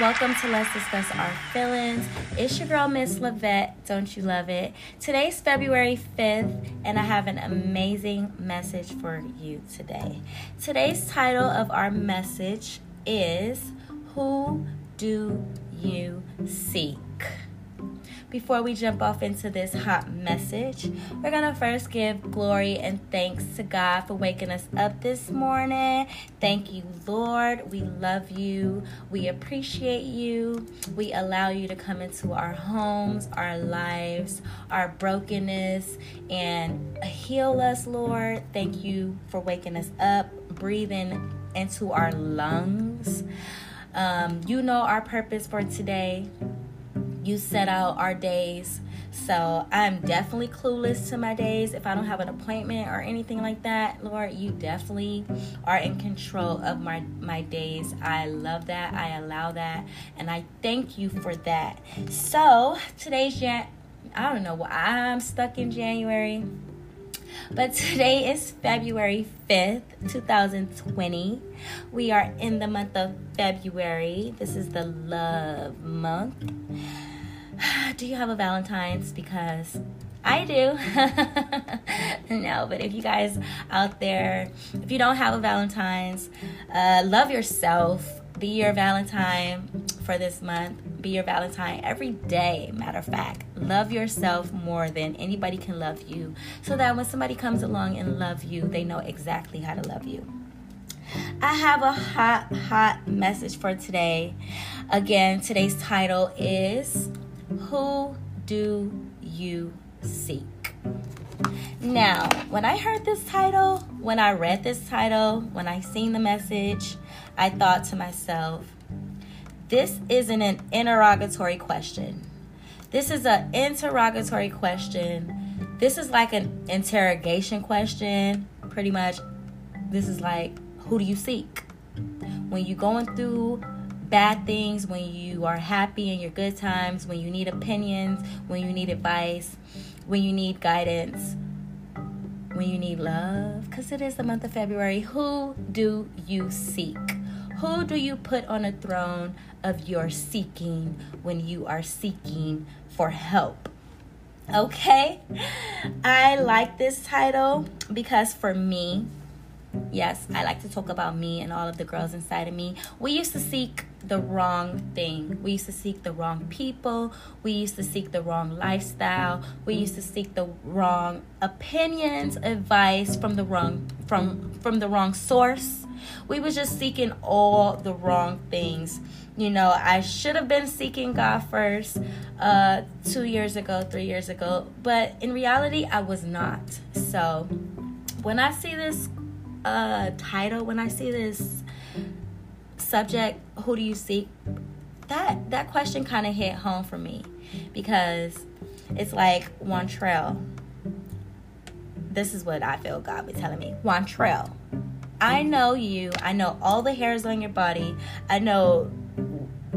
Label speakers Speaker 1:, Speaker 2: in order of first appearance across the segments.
Speaker 1: Welcome to Let's Discuss Our Feelings. It's your girl, Miss Lavette. Don't you love it? Today's February 5th, and I have an amazing message for you today. Today's title of our message is Who Do You Seek? Before we jump off into this hot message, we're going to first give glory and thanks to God for waking us up this morning. Thank you, Lord. We love you. We appreciate you. We allow you to come into our homes, our lives, our brokenness, and heal us, Lord. Thank you for waking us up, breathing into our lungs. Um, you know our purpose for today you set out our days. So I'm definitely clueless to my days. If I don't have an appointment or anything like that, Lord, you definitely are in control of my my days. I love that. I allow that, and I thank you for that. So today's Jan. I don't know why I'm stuck in January. But today is February 5th, 2020. We are in the month of February. This is the love month. Do you have a Valentine's? Because I do. no, but if you guys out there, if you don't have a Valentine's, uh, love yourself. Be your Valentine for this month. Be your Valentine every day. Matter of fact, love yourself more than anybody can love you, so that when somebody comes along and love you, they know exactly how to love you. I have a hot, hot message for today. Again, today's title is who do you seek? Now, when I heard this title, when I read this title, when I seen the message, I thought to myself, this isn't an interrogatory question. This is an interrogatory question. This is like an interrogation question, pretty much. This is like, who do you seek? When you're going through bad things, when you are happy in your good times, when you need opinions, when you need advice, when you need guidance, when you need love, because it is the month of February. Who do you seek? Who do you put on a throne of your seeking when you are seeking for help? Okay, I like this title because for me, yes, I like to talk about me and all of the girls inside of me. We used to seek the wrong thing. We used to seek the wrong people. We used to seek the wrong lifestyle. We used to seek the wrong opinions, advice from the wrong from from the wrong source. We were just seeking all the wrong things. You know, I should have been seeking God first uh 2 years ago, 3 years ago, but in reality I was not. So, when I see this title, when I see this subject, who do you seek? That that question kind of hit home for me because it's like Wantrell. This is what I feel God be telling me. Wantrell, I know you. I know all the hairs on your body. I know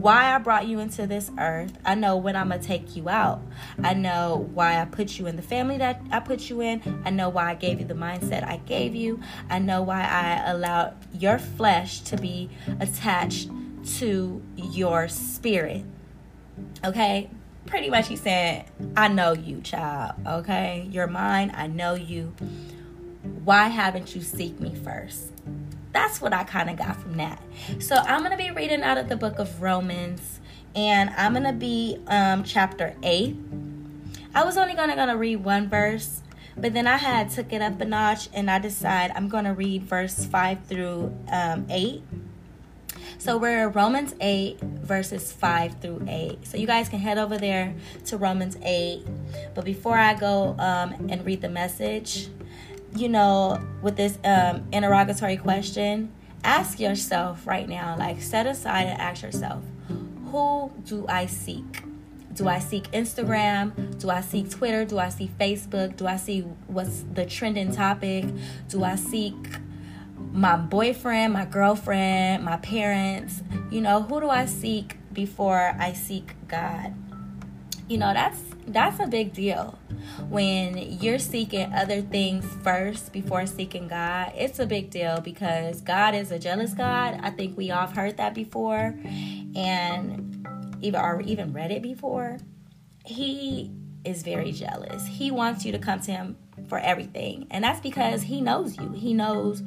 Speaker 1: why I brought you into this earth. I know when I'm going to take you out. I know why I put you in the family that I put you in. I know why I gave you the mindset I gave you. I know why I allowed your flesh to be attached to your spirit. Okay? Pretty much he's saying, I know you, child. Okay? You're mine. I know you. Why haven't you seek me first? That's what I kind of got from that. So I'm going to be reading out of the book of Romans, and I'm going to be um, chapter 8. I was only to gonna read one verse, but then I had took it up a notch, and I decided I'm to read verse 5 through um, 8. So we're Romans 8, verses 5 through 8. So you guys can head over there to Romans 8. But before I go um, and read the message, you know, with this um, interrogatory question, ask yourself right now, like set aside and ask yourself, who do I seek? Do I seek Instagram? Do I seek Twitter? Do I see Facebook? Do I see what's the trending topic? Do I seek my boyfriend, my girlfriend, my parents? You know, who do I seek before I seek God? You know, that's that's a big deal when you're seeking other things first before seeking God, it's a big deal because God is a jealous God. I think we all have heard that before. and even or even read it before, he is very jealous. He wants you to come to him for everything. And that's because he knows you. He knows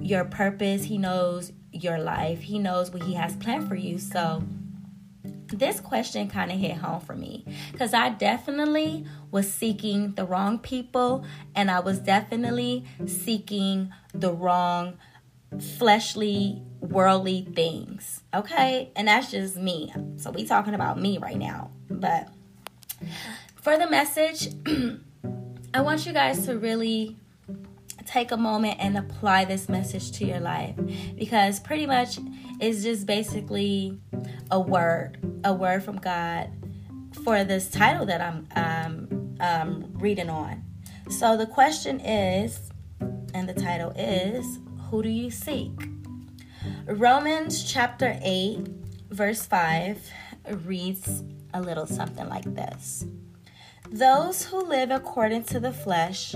Speaker 1: your purpose, he knows your life, he knows what he has planned for you. So this question kind of hit home for me because I definitely was seeking the wrong people and I was definitely seeking the wrong fleshly worldly things okay? And that's just me. So we talking about me right now. But for the message i want you guys to really take a moment and apply this message to your life because pretty much it's just basically a word, a word from God for this title that I'm um, um, reading on. So the question is, and the title is, Who do you seek? Romans chapter 8, verse 5 reads a little something like this Those who live according to the flesh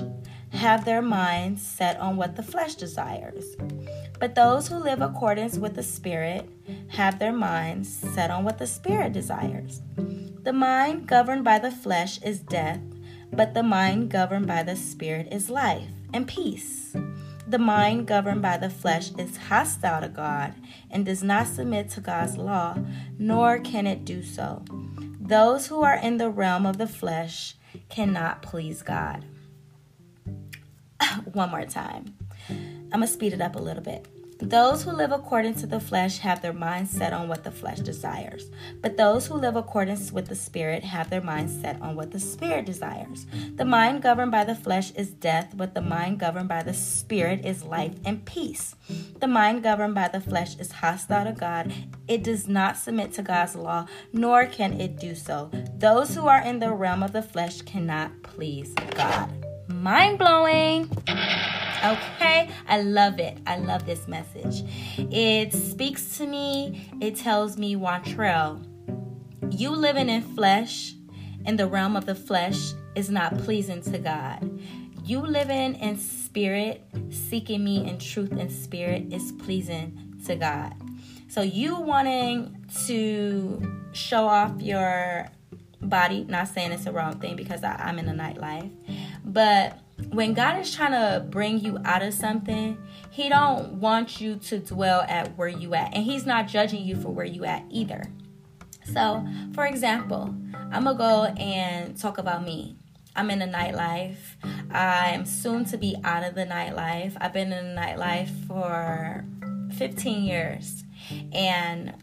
Speaker 1: have their minds set on what the flesh desires. But those who live accordance with the Spirit have their minds set on what the Spirit desires. The mind governed by the flesh is death, but the mind governed by the Spirit is life and peace. The mind governed by the flesh is hostile to God and does not submit to God's law, nor can it do so. Those who are in the realm of the flesh cannot please God. One more time. I'm going to speed it up a little bit. Those who live according to the flesh have their mind set on what the flesh desires. But those who live according with the Spirit have their mind set on what the Spirit desires. The mind governed by the flesh is death, but the mind governed by the Spirit is life and peace. The mind governed by the flesh is hostile to God. It does not submit to God's law, nor can it do so. Those who are in the realm of the flesh cannot please God. Mind blowing. Okay, I love it. I love this message. It speaks to me, it tells me, Wantrell, you living in flesh, in the realm of the flesh, is not pleasing to God. You living in spirit, seeking me in truth and spirit, is pleasing to God. So, you wanting to show off your body, not saying it's a wrong thing because I, I'm in a nightlife, but when God is trying to bring you out of something, he don't want you to dwell at where you at. And he's not judging you for where you at either. So, for example, I'm going to go and talk about me. I'm in the nightlife. I'm soon to be out of the nightlife. I've been in the nightlife for 15 years. And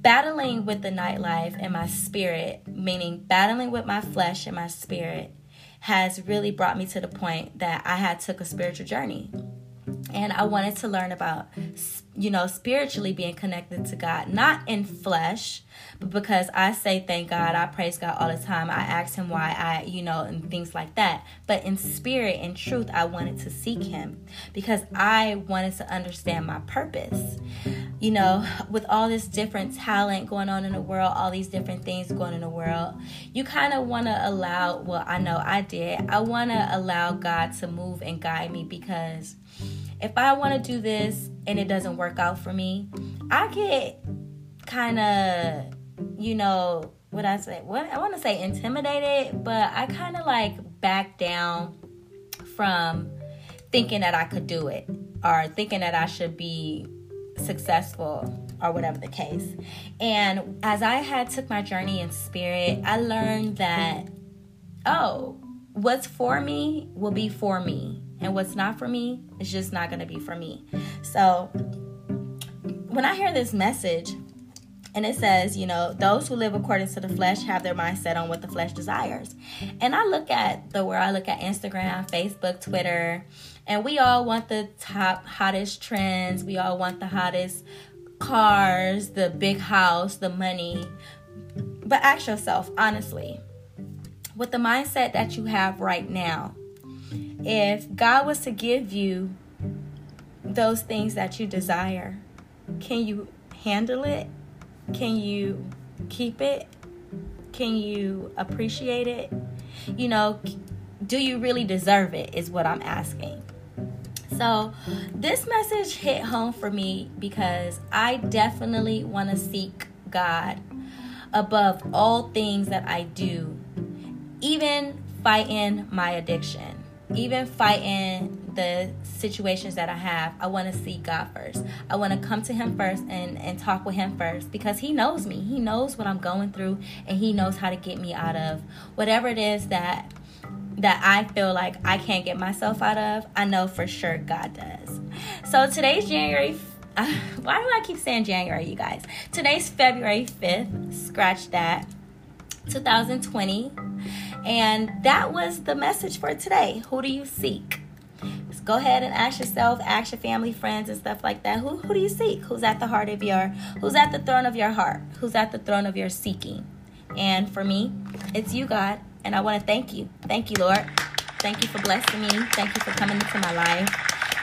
Speaker 1: battling with the nightlife and my spirit, meaning battling with my flesh and my spirit, has really brought me to the point that I had took a spiritual journey. And I wanted to learn about you know, spiritually being connected to God, not in flesh, but because I say thank God, I praise God all the time. I ask Him why I, you know, and things like that. But in spirit and truth, I wanted to seek Him because I wanted to understand my purpose. You know, with all this different talent going on in the world, all these different things going in the world, you kind of want to allow, well, I know I did, I want to allow God to move and guide me because if I want to do this and it doesn't work out for me, I get kind of, you know, what I say, what I want to say intimidated, but I kind of like back down from thinking that I could do it or thinking that I should be successful or whatever the case. And as I had took my journey in spirit, I learned that oh, what's for me will be for me and what's not for me is just not going to be for me. So when I hear this message, and it says, you know, those who live according to the flesh have their mind set on what the flesh desires. And I look at the where I look at Instagram, Facebook, Twitter, and we all want the top hottest trends. We all want the hottest cars, the big house, the money. But ask yourself, honestly, with the mindset that you have right now, if God was to give you those things that you desire, can you handle it? Can you keep it? Can you appreciate it? You know, do you really deserve it? Is what I'm asking. So, this message hit home for me because I definitely want to seek God above all things that I do, even fighting my addiction, even fighting the situations that I have. I want to see God first. I want to come to Him first and, and talk with Him first because He knows me. He knows what I'm going through and He knows how to get me out of whatever it is that that I feel like I can't get myself out of, I know for sure God does. So today's January why do I keep saying January, you guys? Today's February 5th, scratch that, 2020. And that was the message for today. Who do you seek? Just go ahead and ask yourself, ask your family, friends, and stuff like that. Who, who do you seek? Who's at the heart of your, who's at the throne of your heart? Who's at the throne of your seeking? And for me, it's you, God. And I want to thank you. Thank you, Lord. Thank you for blessing me. Thank you for coming into my life.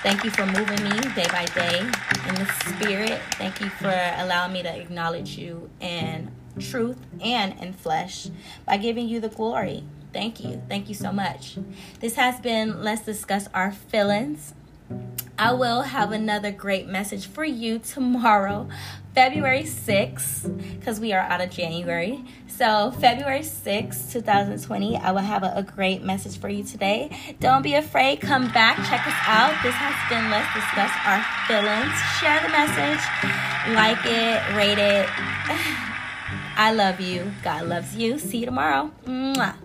Speaker 1: Thank you for moving me day by day in the spirit. Thank you for allowing me to acknowledge you in truth and in flesh by giving you the glory. Thank you. Thank you so much. This has been Let's Discuss Our Feelings. I will have another great message for you tomorrow, February 6th, because we are out of January. So, February 6th, 2020, I will have a, a, great message for you today. Don't be afraid. Come back. Check us out. This has been Let's Discuss Our Feelings. Share the message, like it, rate it. I love you. God loves you. See you tomorrow. Mwah.